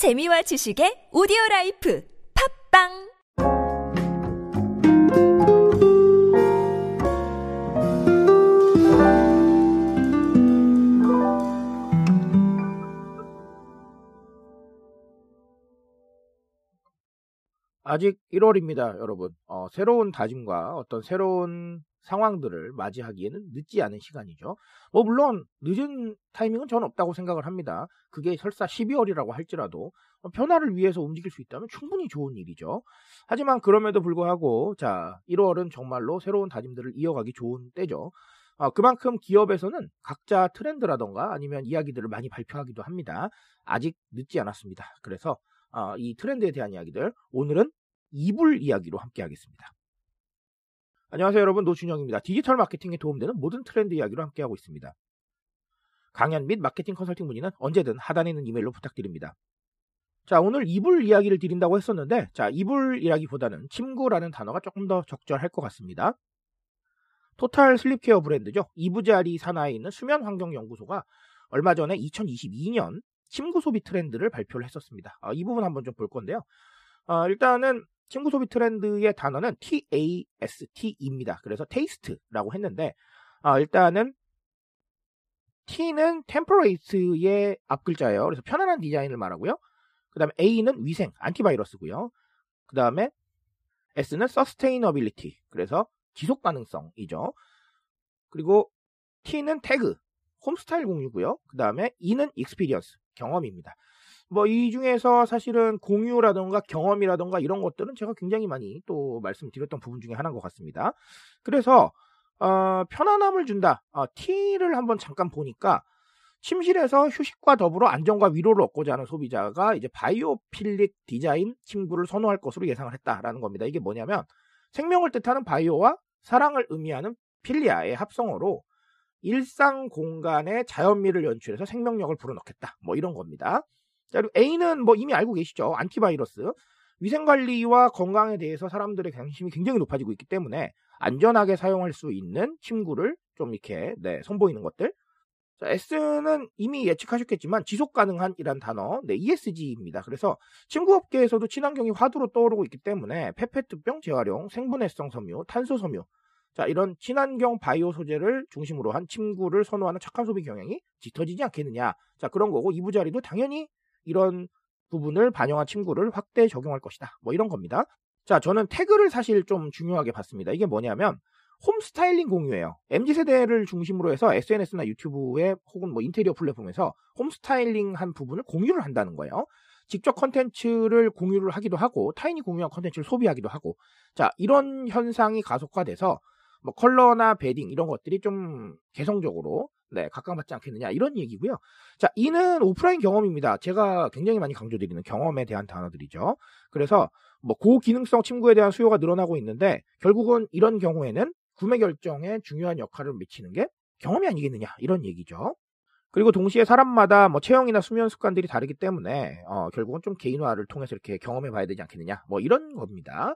재미와 지식의 오디오 라이프. 팟빵 아직 1월입니다, 여러분. 어, 새로운 다짐과 어떤 새로운 상황들을 맞이하기에는 늦지 않은 시간이죠. 뭐 물론 늦은 타이밍은 저는 없다고 생각을 합니다. 그게 설사 12월이라고 할지라도 변화를 위해서 움직일 수 있다면 충분히 좋은 일이죠. 하지만 그럼에도 불구하고 자 1월은 정말로 새로운 다짐들을 이어가기 좋은 때죠. 어, 그만큼 기업에서는 각자 트렌드라던가 아니면 이야기들을 많이 발표하기도 합니다. 아직 늦지 않았습니다. 그래서 어, 이 트렌드에 대한 이야기들 오늘은 이불 이야기로 함께 하겠습니다. 안녕하세요 여러분 노준영입니다. 디지털 마케팅에 도움되는 모든 트렌드 이야기로 함께하고 있습니다. 강연 및 마케팅 컨설팅 문의는 언제든 하단에 있는 이메일로 부탁드립니다. 자 오늘 이불 이야기를 드린다고 했었는데 자 이불 이야기보다는 침구라는 단어가 조금 더 적절할 것 같습니다. total sleep care 브랜드죠. 이부자리 산하에 있는 수면환경연구소가 얼마 전에 2022년 침구 소비 트렌드를 발표를 했었습니다. 아, 이 부분 한번 좀 볼 건데요. 아, 일단은 침구 소비 트렌드의 단어는 TASTE입니다. 그래서 taste라고 했는데 아, 일단은 T는 템퍼레이트의 앞글자예요. 그래서 편안한 디자인을 말하고요. 그 다음에 A는 위생, 안티바이러스고요. 그 다음에 S는 sustainability, 그래서 지속 가능성이죠. 그리고 T는 태그, 홈스타일 공유고요. 그 다음에 E는 experience, 경험입니다. 뭐 이 중에서 사실은 공유라던가 경험이라던가 이런 것들은 제가 굉장히 많이 또 말씀드렸던 부분 중에 하나인 것 같습니다. 그래서 어, 편안함을 준다. 어, T를 한번 잠깐 보니까 침실에서 휴식과 더불어 안정과 위로를 얻고자 하는 소비자가 이제 바이오필릭 디자인 침구를 선호할 것으로 예상을 했다라는 겁니다. 이게 뭐냐면 생명을 뜻하는 바이오와 사랑을 의미하는 필리아의 합성어로 일상 공간에 자연미를 연출해서 생명력을 불어넣겠다. 뭐 이런 겁니다. 자, 그리고 A는 뭐 이미 알고 계시죠. 안티바이러스. 위생관리와 건강에 대해서 사람들의 관심이 굉장히 높아지고 있기 때문에 안전하게 사용할 수 있는 침구를 좀 이렇게 네, 선보이는 것들. 자, S는 이미 예측하셨겠지만 지속 가능한이란 단어, 네, ESG입니다. 그래서 침구 업계에서도 친환경이 화두로 떠오르고 있기 때문에 페페트병 재활용, 생분해성 섬유, 탄소 섬유, 자, 이런 친환경 바이오 소재를 중심으로 한 침구를 선호하는 착한 소비 경향이 짙어지지 않겠느냐. 자, 그런 거고 이부자리도 당연히 이런 부분을 반영한 침구를 확대 적용할 것이다. 뭐 이런 겁니다. 자, 저는 태그를 사실 좀 중요하게 봤습니다. 이게 뭐냐면 home styling 공유예요. MZ세대를 중심으로 해서 SNS나 유튜브에 혹은 뭐 인테리어 플랫폼에서 home styling 한 부분을 공유를 한다는 거예요. 직접 컨텐츠를 공유를 하기도 하고 타인이 공유한 컨텐츠를 소비하기도 하고 자 이런 현상이 가속화돼서 뭐 컬러나 bedding 이런 것들이 좀 개성적으로 네, 각광받지 않겠느냐 이런 얘기고요. 자, 이는 오프라인 경험입니다. 제가 굉장히 많이 강조드리는 경험에 대한 단어들이죠. 그래서 뭐 고기능성 침구에 대한 수요가 늘어나고 있는데 결국은 이런 경우에는 구매 결정에 중요한 역할을 미치는 게 경험이 아니겠느냐 이런 얘기죠. 그리고 동시에 사람마다 뭐 체형이나 수면 습관들이 다르기 때문에 어, 결국은 좀 개인화를 통해서 이렇게 경험해 봐야 되지 않겠느냐 뭐 이런 겁니다.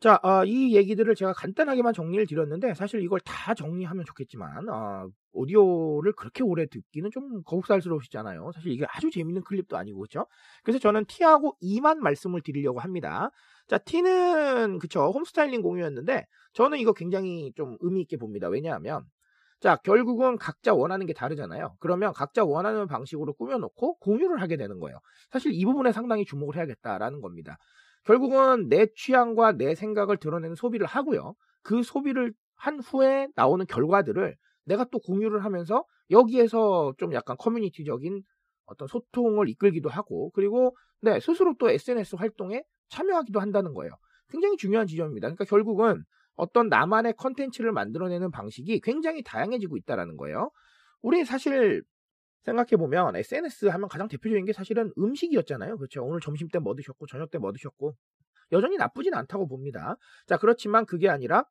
자, 어, 이 얘기들을 제가 간단하게만 정리를 드렸는데 사실 이걸 다 정리하면 좋겠지만 어, 오디오를 그렇게 오래 듣기는 좀 거북살스러우시잖아요. 사실 이게 아주 재밌는 클립도 아니고 그렇죠? 그래서 저는 T하고 E만 말씀을 드리려고 합니다. 자, T는 그쵸 홈스타일링 공유였는데 저는 이거 굉장히 좀 의미 있게 봅니다. 왜냐하면 자, 결국은 각자 원하는 게 다르잖아요. 그러면 각자 원하는 방식으로 꾸며놓고 공유를 하게 되는 거예요. 사실 이 부분에 상당히 주목을 해야겠다라는 겁니다. 결국은 내 취향과 내 생각을 드러내는 소비를 하고요. 그 소비를 한 후에 나오는 결과들을 내가 또 공유를 하면서 여기에서 좀 약간 커뮤니티적인 어떤 소통을 이끌기도 하고 그리고 네, 스스로 또 SNS 활동에 참여하기도 한다는 거예요. 굉장히 중요한 지점입니다. 그러니까 결국은 어떤 나만의 컨텐츠를 만들어내는 방식이 굉장히 다양해지고 있다는 거예요. 우리 사실 생각해보면 SNS 하면 가장 대표적인 게 사실은 음식이었잖아요. 그렇죠. 오늘 점심 때 뭐 드셨고, 저녁 때 뭐 드셨고. 여전히 나쁘진 않다고 봅니다. 자, 그렇지만 그게 아니라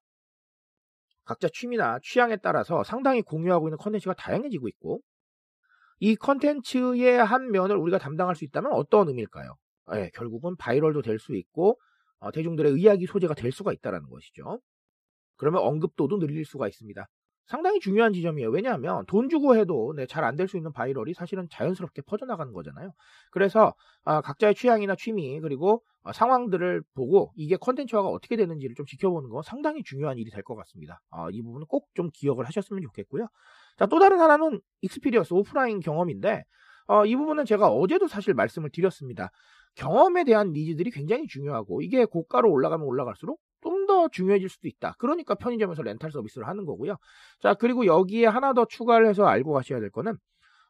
각자 취미나 취향에 따라서 상당히 공유하고 있는 컨텐츠가 다양해지고 있고, 이 컨텐츠의 한 면을 우리가 담당할 수 있다면 어떤 의미일까요? 예, 결국은 viral도 될 수 있고, 어, 대중들의 이야기 소재가 될 수가 있다는 것이죠. 그러면 언급도도 늘릴 수가 있습니다. 상당히 중요한 지점이에요. 왜냐하면 돈 주고 해도 네, 잘안 될 수 있는 viral이 사실은 자연스럽게 퍼져나가는 거잖아요. 그래서 아, 각자의 취향이나 취미 그리고 아, 상황들을 보고 이게 컨텐츠화가 어떻게 되는지를 좀 지켜보는 거 상당히 중요한 일이 될 것 같습니다. 아, 이 부분은 꼭 좀 기억을 하셨으면 좋겠고요. 자, 또 다른 하나는 experience 오프라인 경험인데 어, 이 부분은 제가 어제도 사실 말씀을 드렸습니다. 경험에 대한 needs들이 굉장히 중요하고 이게 고가로 올라가면 올라갈수록 좀 더 중요해질 수도 있다. 그러니까 편의점에서 렌탈 서비스를 하는 거고요. 자, 그리고 여기에 하나 더 추가를 해서 알고 가셔야 될 거는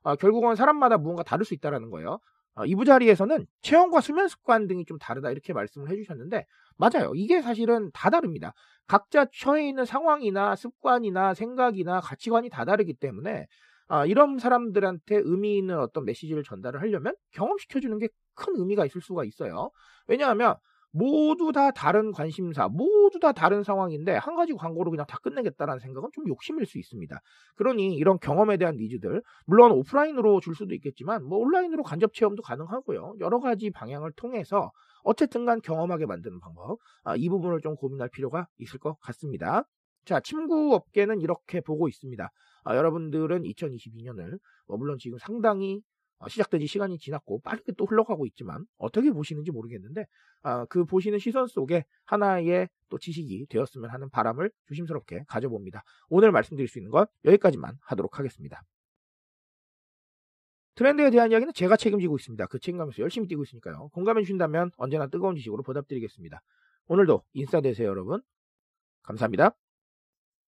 어, 결국은 사람마다 무언가 다를 수 있다라는 거예요. 어, 이부자리에서는 체형과 수면 습관 등이 좀 다르다 이렇게 말씀을 해주셨는데 맞아요. 이게 사실은 다 다릅니다. 각자 처해 있는 상황이나 습관이나 생각이나 가치관이 다 다르기 때문에 아, 이런 사람들한테 의미 있는 어떤 메시지를 전달을 하려면 경험시켜주는 게 큰 의미가 있을 수가 있어요. 왜냐하면 모두 다 다른 관심사, 모두 다 다른 상황인데 한 가지 광고로 그냥 다 끝내겠다라는 생각은 좀 욕심일 수 있습니다. 그러니 이런 경험에 대한 니즈들, 물론 오프라인으로 줄 수도 있겠지만 뭐 온라인으로 간접 체험도 가능하고요. 여러 가지 방향을 통해서 어쨌든 간 경험하게 만드는 방법, 아, 이 부분을 좀 고민할 필요가 있을 것 같습니다. 자, 침구 업계는 이렇게 보고 있습니다. 아, 여러분들은 2022년을 뭐 물론 지금 상당히 어, 시작된 지 시간이 지났고 빠르게 또 흘러가고 있지만 어떻게 보시는지 모르겠는데 아, 그 보시는 시선 속에 하나의 또 지식이 되었으면 하는 바람을 조심스럽게 가져봅니다. 오늘 말씀드릴 수 있는 건 여기까지만 하도록 하겠습니다. 트렌드에 대한 이야기는 제가 책임지고 있습니다. 그 책임감에서 열심히 뛰고 있으니까요. 공감해 주신다면 언제나 뜨거운 지식으로 보답드리겠습니다. 오늘도 인싸 되세요, 여러분. 감사합니다.